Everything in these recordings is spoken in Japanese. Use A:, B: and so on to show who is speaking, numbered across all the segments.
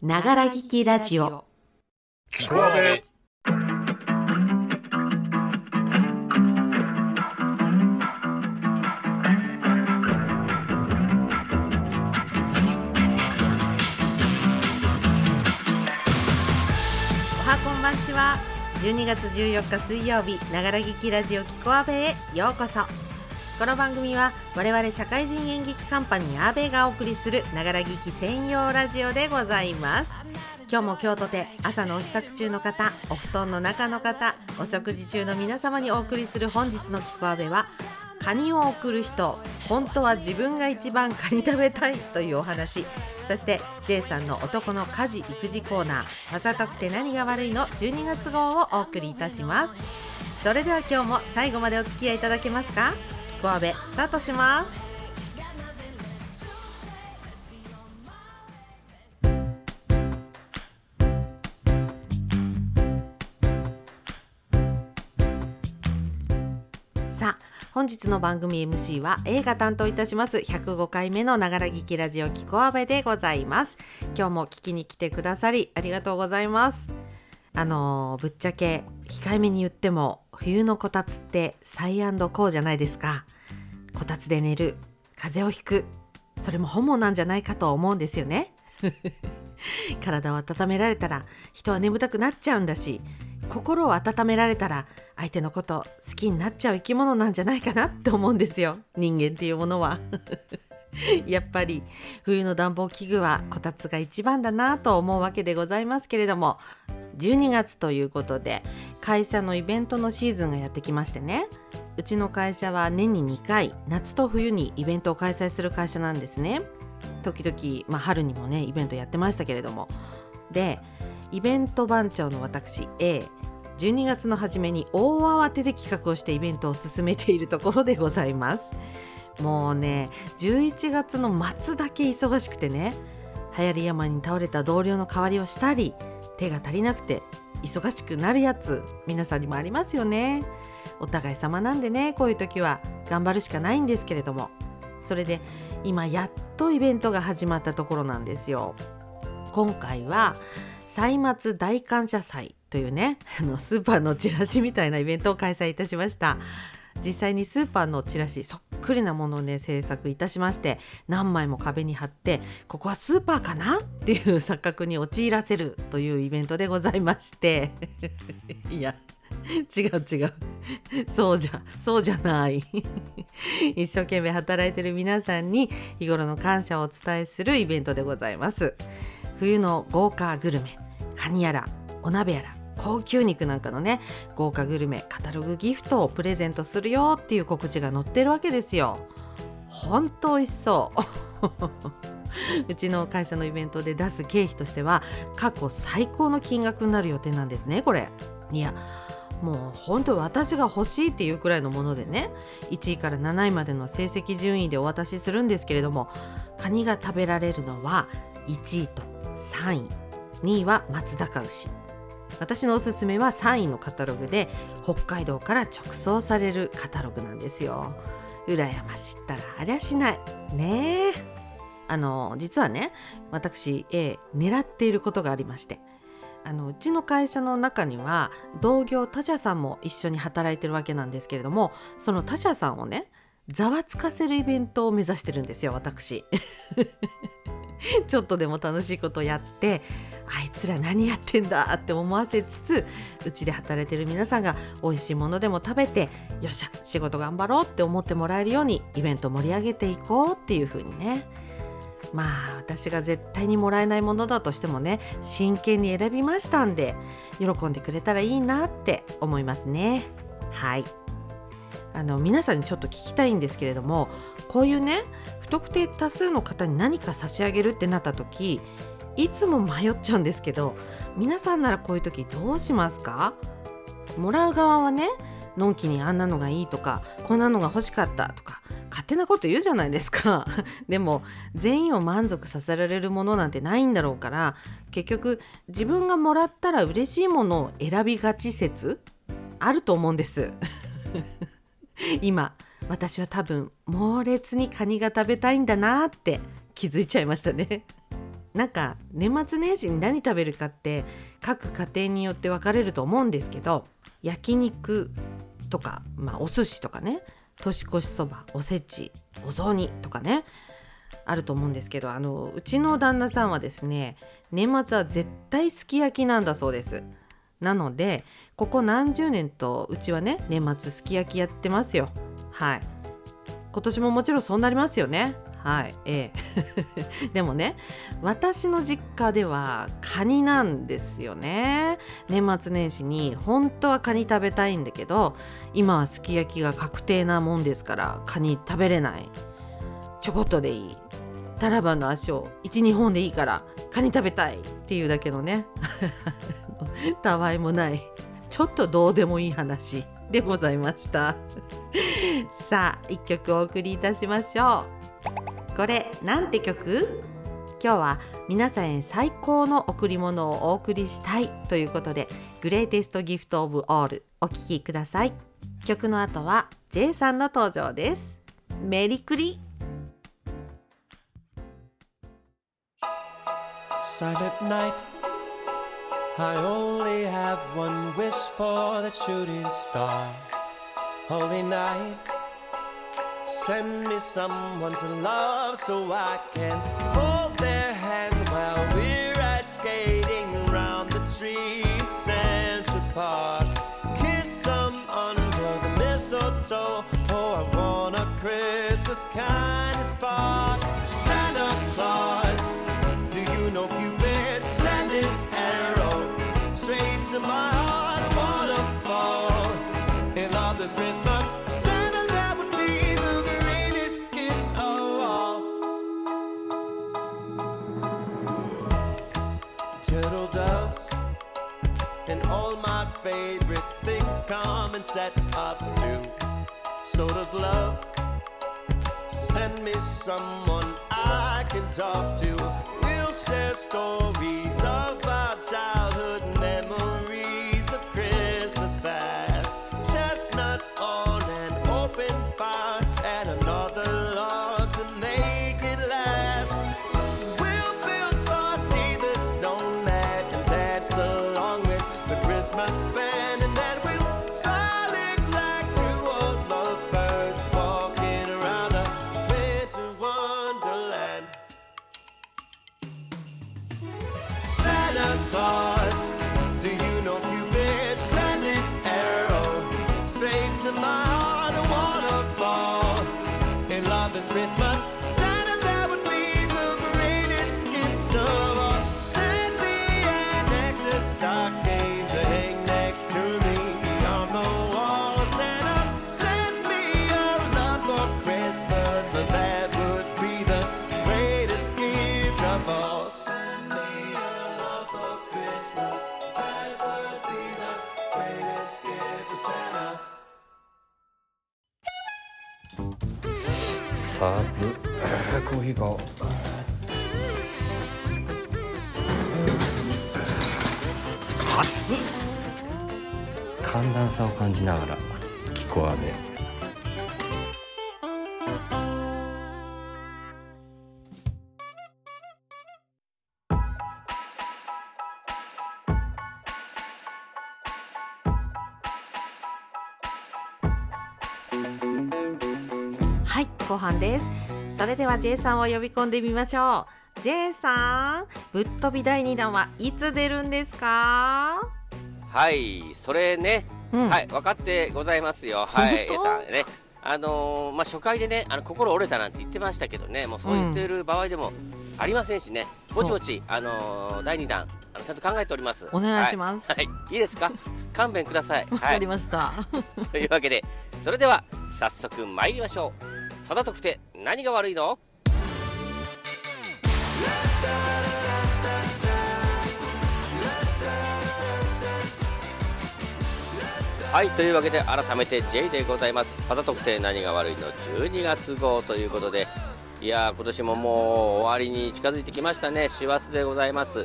A: ながら聞きラジオ。
B: 聞こえ
A: おはこんばんちは。12月14日水曜日ながら聞きラジオキコアベへようこそこの番組は我々社会人演劇カンパニーアーベがお送りするながら聞き専用ラジオでございます。今日も京都で朝のお支度中の方お布団の中の方お食事中の皆様にお送りする本日のキコアベはカニを送る人本当は自分が一番カニ食べたいというお話。そして J さんの男の家事育児コーナーわざとくて何が悪いの12月号をお送りいたします。それでは今日も最後までお付き合いいただけますか？コアベスタートします。さあ本日の番組 MC は映画担当いたします。105回目のながら聞きラジオキコアベでございます。今日も聞きに来てくださりありがとうございます。あのーぶっちゃけ控えめに言っても冬のこたつってサイコーじゃないですか。こたつで寝る風邪をひく。それもホモなんじゃないかと思うんですよね。体を温められたら人は眠たくなっちゃうんだし心を温められたら相手のこと好きになっちゃう生き物なんじゃないかなって思うんですよ。人間っていうものは。やっぱり冬の暖房器具はこたつが一番だなと思うわけでございますけれども12月ということで会社のイベントのシーズンがやってきましてね。うちの会社は年に2回夏と冬にイベントを開催する会社なんですね。時々、まあ、春にもねイベントやってましたけれども。でイベント番長の私 A 12月の初めに大慌てで企画をしてイベントを進めているところでございます。もうね11月の末だけ忙しくてね流行り山に倒れた同僚の代わりをしたり手が足りなくて忙しくなるやつ皆さんにもありますよね。お互い様なんでねこういう時は頑張るしかないんですけれども。それで今やっとイベントが始まったところなんですよ。今回は歳末大感謝祭というねあのスーパーのチラシみたいなイベントを開催いたしました。実際にスーパーのチラシそっくりなものをね制作いたしまして何枚も壁に貼ってここはスーパーかなっていう錯覚に陥らせるというイベントでございまして。いや違う違う。そうじゃそうじゃない。一生懸命働いてる皆さんに日頃の感謝をお伝えするイベントでございます。冬の豪華グルメカニやらお鍋やら高級肉なんかのね豪華グルメカタログギフトをプレゼントするよっていう告知が載ってるわけですよ。ほんと美味しそう。うちの会社のイベントで出す経費としては過去最高の金額になる予定なんですねこれ。いやもう本当私が欲しいっていうくらいのものでね1位から7位までの成績順位でお渡しするんですけれどもカニが食べられるのは1位と3位。2位は松阪牛。私のおすすめは3位のカタログで北海道から直送されるカタログなんですよ。羨ましったらありゃしない。ね。えあの実はね私 A 狙っていることがありまして。あのうちの会社の中には同業他社さんも一緒に働いてるわけなんですけれどもその他社さんをねざわつかせるイベントを目指してるんですよ私。ちょっとでも楽しいことをやってあいつら何やってんだって思わせつつうちで働いてる皆さんが美味しいものでも食べてよっしゃ仕事頑張ろうって思ってもらえるようにイベント盛り上げていこうっていう風にね。まあ私が絶対にもらえないものだとしてもね真剣に選びましたんで喜んでくれたらいいなって思いますね。はい。あの皆さんにちょっと聞きたいんですけれどもこういうね不特定多数の方に何か差し上げるってなった時いつも迷っちゃうんですけど皆さんならこういう時どうしますか？もらう側はねのんきにあんなのがいいとかこんなのが欲しかったとか勝手なこと言うじゃないですか。でも全員を満足させられるものなんてないんだろうから結局自分がもらったら嬉しいものを選びがち説あると思うんです。今私は多分猛烈にカニが食べたいんだなって気づいちゃいましたね。なんか年末年始に何食べるかって各家庭によって分かれると思うんですけど焼肉とか、まあ、お寿司とかね年越しそばおせちお雑煮とかねあると思うんですけどあのうちの旦那さんはですね年末は絶対すき焼きなんだそうです。なのでここ何十年とうちはね年末すき焼きやってますよ。はい。今年ももちろんそうなりますよね。はいええ。でもね私の実家ではカニなんですよね。年末年始に本当はカニ食べたいんだけど今はすき焼きが確定なもんですからカニ食べれない。ちょこっとでいい。タラバの足を12本でいいからカニ食べたいっていうだけのね。たわいもない。ちょっとどうでもいい話でございました。さあ一曲お送りいたしましょう。これなんて曲？今日は皆さんへ最高の贈り物をお送りしたいということでグレイテストギフトオブオールお聴きください。曲の後は J さんの登場です。メリクリ
C: Send me someone to love so I can hold their hand while we're out skating around the trees, Central Park. Kiss them under the mistletoe. Oh, I want a Christmas kind of spark. Santa Claus. Do you know Cupid sent his arrow straight to my heart? Favorite things come in sets up two. So does love. Send me someone I can talk to. We'll share stories of our childhood memories of Christmas past. Chestnuts on an open fire in
B: my コーヒー買おう熱っ。寒暖差を感じながら聞こえで
A: はい後半ですそれでは J さんを呼び込んでみましょう。J さんぶっ飛び第2弾はいつ出るんですか？
D: はい、それね、
A: うん。
D: はい、分かってございますよ。はい、
A: 本
D: A
A: 当
D: さんね。あのーまあ、初回でね、あの心折れたなんて言ってましたけどね、もうそう言ってる場合でもありませんしね、ぼちぼち、あのー第2弾、あのちゃんと考えております。
A: お願いします。
D: はい、はい、いいですか？勘弁ください。
A: わ
D: はい。
A: かり、ました、
D: というわけで、それでは早速参りましょう。さだとくて何が悪いの？はいというわけで改めて J でございます。パザ特定何が悪いの？12月号ということでいやー今年ももう終わりに近づいてきましたね。師走でございます。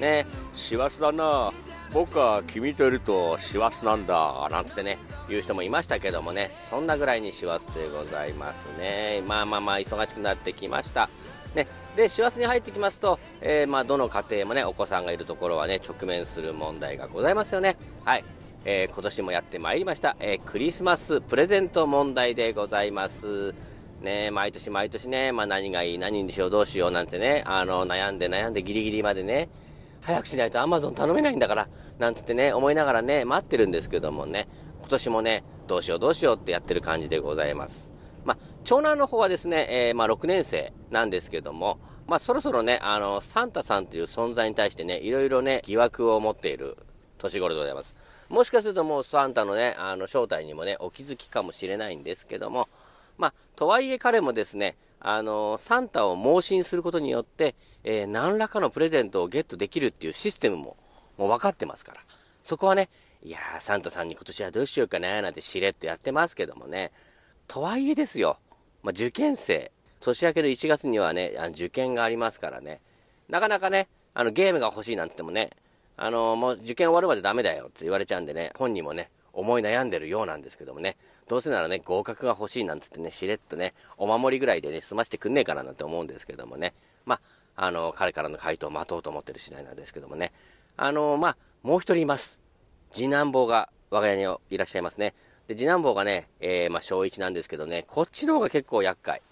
D: ね師走だな。僕は君といると師走なんだなんつってね言う人もいましたけどもねそんなぐらいに師走でございますね。まあまあまあ忙しくなってきました。ね。で師走に入ってきますと、えー、まあどの家庭もねお子さんがいるところはね直面する問題がございますよね。はい、えー、今年もやってまいりました、えー、クリスマスプレゼント問題でございます。ね毎年毎年ね、まあ、何がいい何にしようどうしようなんてねあの悩んで悩んでギリギリまでね早くしないと Amazon 頼めないんだからなんつってね思いながらね待ってるんですけどもね今年もねどうしようどうしようってやってる感じでございますまあ、長男の方はですね、えー、まあ、6年生なんですけども、まあ、そろそろね、あの、サンタさんという存在に対してね、いろいろね、疑惑を持っている年頃でございます。もしかするともうサンタのね、あの、正体にもね、お気づきかもしれないんですけども、まあ、とはいえ彼もですね、あの、サンタを盲信することによって、えー、何らかのプレゼントをゲットできるっていうシステムも、もう分かってますから。そこはね、いやー、サンタさんに今年はどうしようかななんてしれっとやってますけどもね、とはいえですよ、まあ、受験生、年明けの1月にはね、あの受験がありますからね、なかなかね、あのゲームが欲しいなんて言ってもね、あのもう受験終わるまでダメだよって言われちゃうんでね、本人もね、思い悩んでるようなんですけどもね、どうせならね、合格が欲しいなんつってね、しれっとね、お守りぐらいでね、済ましてくんねえかななんて思うんですけどもね、まあ、あの、彼からの回答を待とうと思ってる次第なんですけどもね、あの、まあ、もう一人います。次男坊が我が家にいらっしゃいますね。で、次男坊がね、えー、まあ、小1なんですけどね、こっちの方が結構厄介。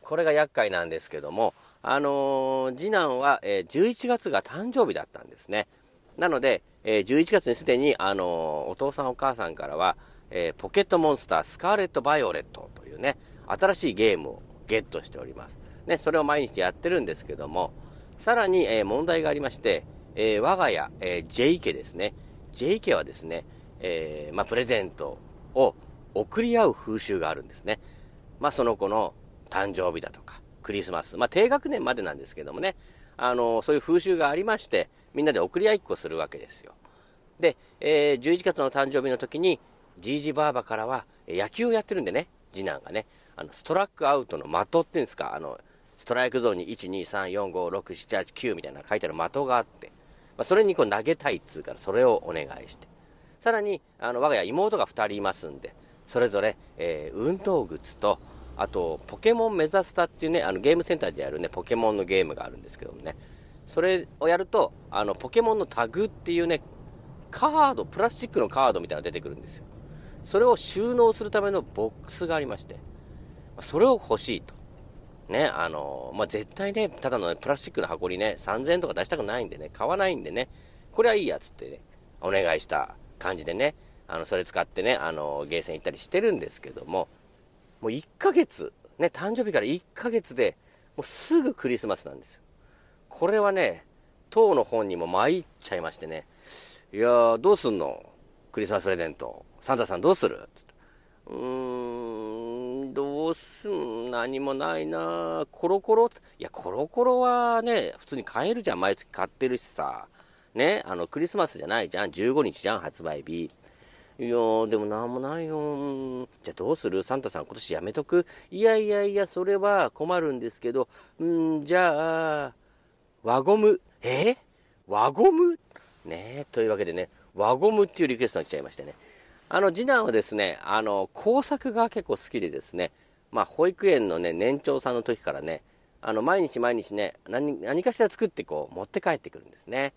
D: これが厄介なんですけども、あのー、次男は、えー、11月が誕生日だったんですね。なので、えー、11月にすでに、あのー、お父さんお母さんからは、え、ポケットモンスタースカーレット・バイオレットというね、新しいゲームをゲットしております。ね、それを毎日やってるんですけども、さらに、えー、問題がありまして、えー、我が家、えー、J 家ですね。J 家はですね、えー、まあ、プレゼントを送り合う風習があるんですね。まあ、その子の誕生日だとか、クリスマス、まあ、低学年までなんですけどもね、あの、そういう風習がありまして、みんなで送り合いっこするわけですよ。で、えー、11月の誕生日の時に、じいじばあばからは、野球をやってるんでね、次男がね、あの、ストラックアウトの的っていうんですか、あの、ストライクゾーンに1、2、3、4、5、6、7、8、9みたいな書いてある的があって、まあ、それにこう投げたいっつうから、それをお願いして。さらに、あの、我が家妹が2人いますんで、それぞれ、えー、運動靴と、あと、ポケモン目指すたっていうね、あの、ゲームセンターでやるね、ポケモンのゲームがあるんですけどもね、それをやると、あの、ポケモンのタグっていうね、カード、プラスチックのカードみたいなのが出てくるんですよ。それを収納するためのボックスがありまして、それを欲しいと。ね、あの、まあ、絶対ね、ただの、ね、プラスチックの箱にね、3000円とか出したくないんでね、買わないんでね、これはいいやつってね、お願いした感じでね、あの、それ使ってね、あの、ゲーセン行ったりしてるんですけども、もう1ヶ月、ね、誕生日から1ヶ月で、もうすぐクリスマスなんですよ。これはね、当の本にも参っちゃいましてね、いやー、どうすんの？クリスマスプレゼント。サンタさんどうする？うーん、どうすん、何もないなコロコロいや、コロコロはね、普通に買えるじゃん。毎月買ってるしさ。ね、あの、クリスマスじゃないじゃん。15日じゃん、発売日。いやー、でもなんもないよ。じゃあどうする？サンタさん今年やめとく？いやいやいや、それは困るんですけど、んじゃあ、輪ゴム。え？輪ゴム？ね？というわけでね、輪ゴムっていうリクエストが来ちゃいましてね。あの、次男はですね、あの、工作が結構好きでですね、まあ、保育園のね、年長さんの時からね、あの、毎日毎日ね、何、何かしら作ってこう、持って帰ってくるんですね。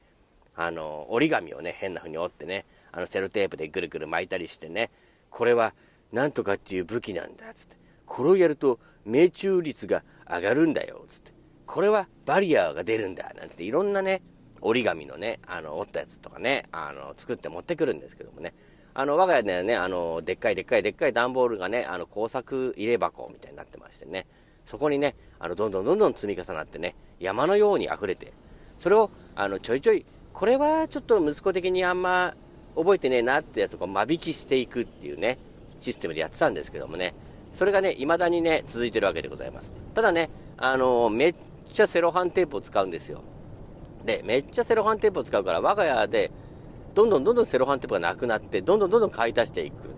D: あの、折り紙をね、変な風に折ってね、あのセロテープでぐるぐる巻いたりしてね、これはなんとかっていう武器なんだっ、つって。これをやると命中率が上がるんだよっ、つって。これはバリアが出るんだ、なんつっていろんなね、折り紙のね、あの、折ったやつとかね、あの、作って持ってくるんですけどもね。あの、我が家ではね、あの、でっかいでっかいでっかい段ボールがね、あの、工作入れ箱みたいになってましてね、そこにね、あの、どんどんどんどん積み重なってね、山のように溢れて、それを、あの、ちょいちょい、これはちょっと息子的にあんま覚えてねえなってやつを間引きしていくっていうね、システムでやってたんですけどもね、それがね、未だにね、続いてるわけでございます。ただね、あの、めっちゃセロハンテープを使うんですよ。で、めっちゃセロハンテープを使うから、我が家で、どんどんどんどんセロハンテープがなくなって、どんどんどんどん買い足していく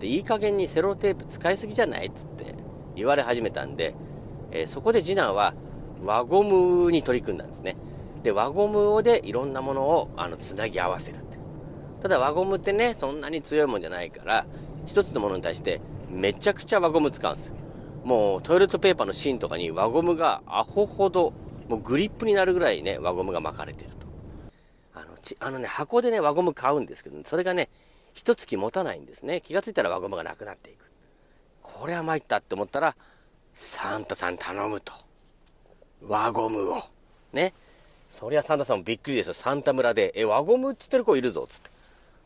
D: で、いい加減にセロテープ使いすぎじゃないっつって言われ始めたんで、えー、そこで次男は輪ゴムに取り組んだんですね。で、輪ゴムでいろんなものを、あの、つなぎ合わせるってただ輪ゴムってね、そんなに強いもんじゃないから、一つのものに対してめちゃくちゃ輪ゴム使うんですよ。もうトイレットペーパーの芯とかに輪ゴムがアホほどもうグリップになるぐらいね輪ゴムが巻かれてるとちあのね箱でね輪ゴム買うんですけど、それがね一月持たないんですね。気がついたら輪ゴムがなくなっていく。これは参ったって思ったらサンタさん頼むと。輪ゴムを。ね。そりゃサンタさんもびっくりですよ。サンタ村でえ輪ゴムっつってる子いるぞつって。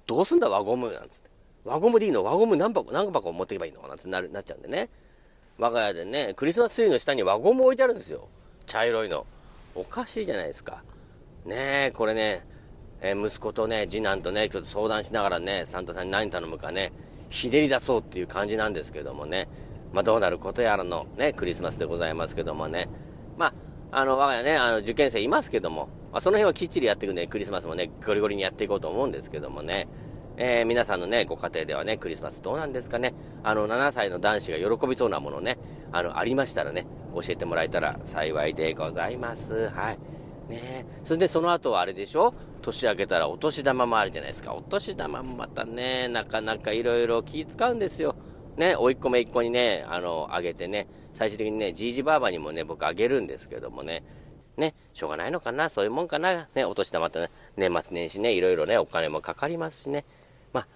D: どうすんだ輪ゴムなんつって。輪ゴムでいいの？輪ゴム何箱何箱持っていけばいいのなんてななっちゃうんでね。我が家でねクリスマスツリーの下に輪ゴム置いてあるんですよ。茶色いの。おかしいじゃないですか。ねえこれねえー、息子とね、次男とね、ちょっと相談しながらね、サンタさんに何頼むかね、ひねり出そうっていう感じなんですけどもね、まあ、どうなることやらのね、クリスマスでございますけどもね、まあ、あの、我が家ね、あの、受験生いますけども、まあ、その辺はきっちりやっていくんで、クリスマスもね、ゴリゴリにやっていこうと思うんですけどもね、えー、皆さんのね、ご家庭ではね、クリスマスどうなんですかね。あの、7歳の男子が喜びそうなものね、あの、ありましたらね、教えてもらえたら幸いでございます。はい。ねそれでその後はあれでしょ？年明けたらお年玉もあるじゃないですか。お年玉もまたね、なかなかいろいろ気使うんですよ。ね、おいっ子めいっ子にね、あの、あげてね、最終的にね、じいじばあばにもね、僕あげるんですけどもね、ね、しょうがないのかな、そういうもんかな、ね、お年玉ってね、年末年始ね、いろいろね、お金もかかりますしね、まあ、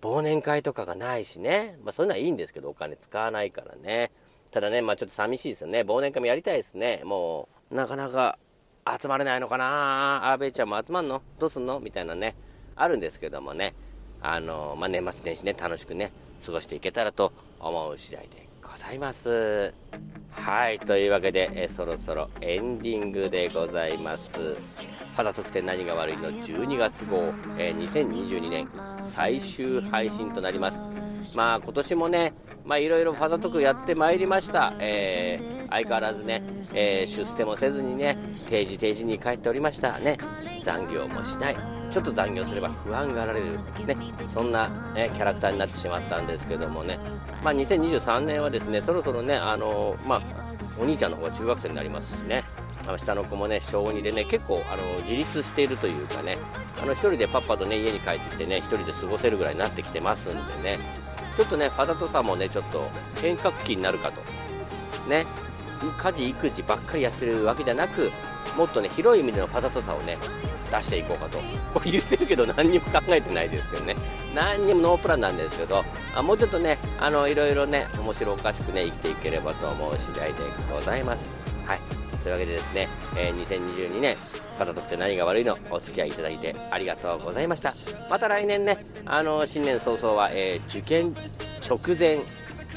D: 忘年会とかがないしね、まあそういうのはいいんですけど、お金使わないからね。ただね、まあちょっと寂しいですよね。忘年会もやりたいですね。もう、なかなか集まれないのかな？アーベイちゃんも集まんの？どうすんの？みたいなね、あるんですけどもね、あの、まあ、年末年始ね、楽しくね、過ごしていけたらと思う次第でございます。はい、というわけで、えそろそろエンディングでございます。ファザ特典何が悪いの？12月号、えー、2022年最終配信となります。まあ今年もね、まあいろいろファザ特やってまいりました。えー、相変わらずね、えー、出世もせずにね、定時定時に帰っておりましたね。残業もしない。ちょっと残業すれば不安がられる。ね、そんな、ね、キャラクターになってしまったんですけどもね。まあ2023年はですね、そろそろね、あのまあ、お兄ちゃんの方が中学生になりますしね。あの下の子もね小2でね結構あの自立しているというかねあの1人でパッパとね家に帰ってきてね1人で過ごせるぐらいになってきてますんでねちょっとねファザとさんもねちょっと変革期になるかと。ね。家事育児ばっかりやってるわけじゃなくもっとね広い意味でのファザとさをね出していこうかと。これ言ってるけど何にも考えてないですけどね。何にもノープランなんですけどあもうちょっとねあのいろいろね面白おかしくね生きていければと思う次第でございます。はい。というわけでですね、えー、2022年方とくて何が悪いのお付き合いいただいてありがとうございました。また来年ね。あの新年早々は、えー、受験直前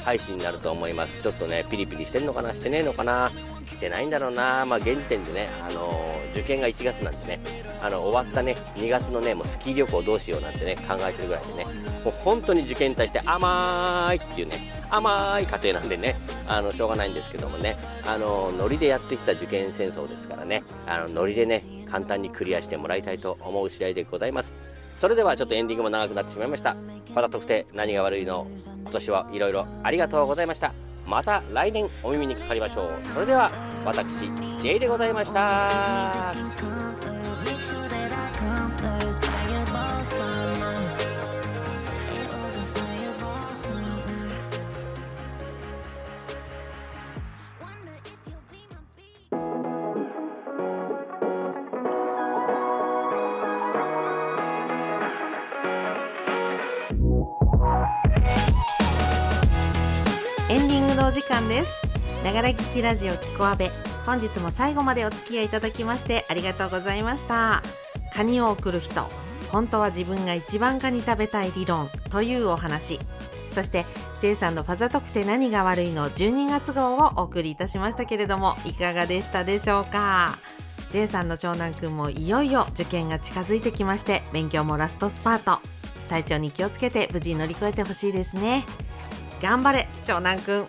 D: 配信になると思います。ちょっとねピリピリしてんのかな？してねえのかな？してないんだろうな。まあ現時点でねあのー、受験が1月なんでねあの終わったね2月のねもうスキー旅行どうしようなんてね考えてるぐらいでねもう本当に受験に対して甘いっていうね甘い家庭なんでねあのしょうがないんですけどもねあのノリでやってきた受験戦争ですからねあのノリでね簡単にクリアしてもらいたいと思う次第でございます。それではちょっとエンディングも長くなってしまいました。また特定何が悪いの？今年はいろいろありがとうございました。また来年お耳にかかりましょう。それでは私 J でございました。
A: 時間です。ながら聞きラジオキコアベ本日も最後までお付き合いいただきましてありがとうございました。カニを送る人。本当は自分が一番カニ食べたい理論。というお話。そして J さんのファザ特て何が悪いの？12月号をお送りいたしましたけれどもいかがでしたでしょうか？J さんの長男くんもいよいよ受験が近づいてきまして勉強もラストスパート。体調に気をつけて無事乗り越えてほしいですね。頑張れ長男くん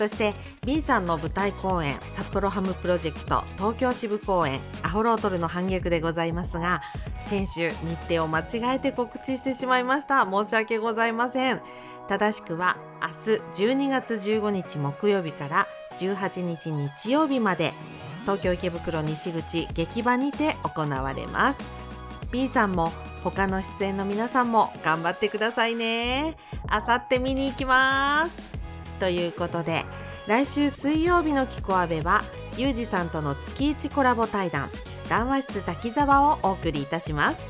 A: そして B さんの舞台公演札幌ハムプロジェクト東京支部公演アホロートルの反逆でございますが先週日程を間違えて告知してしまいました。申し訳ございません。正しくは明日12月15日木曜日から18日日曜日まで東京池袋西口劇場にて行われます。B さんも他の出演の皆さんも頑張ってくださいね。あさって見に行きます。ということで、来週水曜日のキコアベはゆうじさんとの月一コラボ対談談話室滝沢をお送りいたします。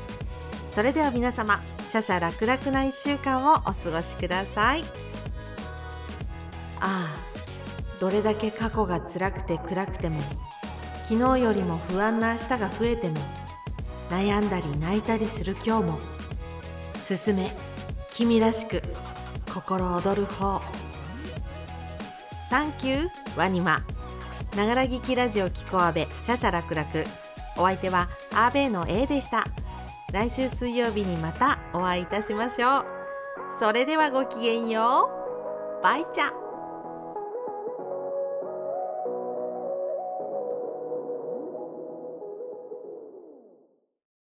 A: それでは皆様シャシャ楽々な1週間をお過ごしください。ああどれだけ過去が辛くて暗くても昨日よりも不安な明日が増えても悩んだり泣いたりする今日も進め君らしく心躍る方。サンキューワニマ。ながら聞きラジオキコアベシャシャラクラク。お相手はアーベイの A でした。来週水曜日にまたお会いいたしましょう。それではごきげんよう。バイチャ。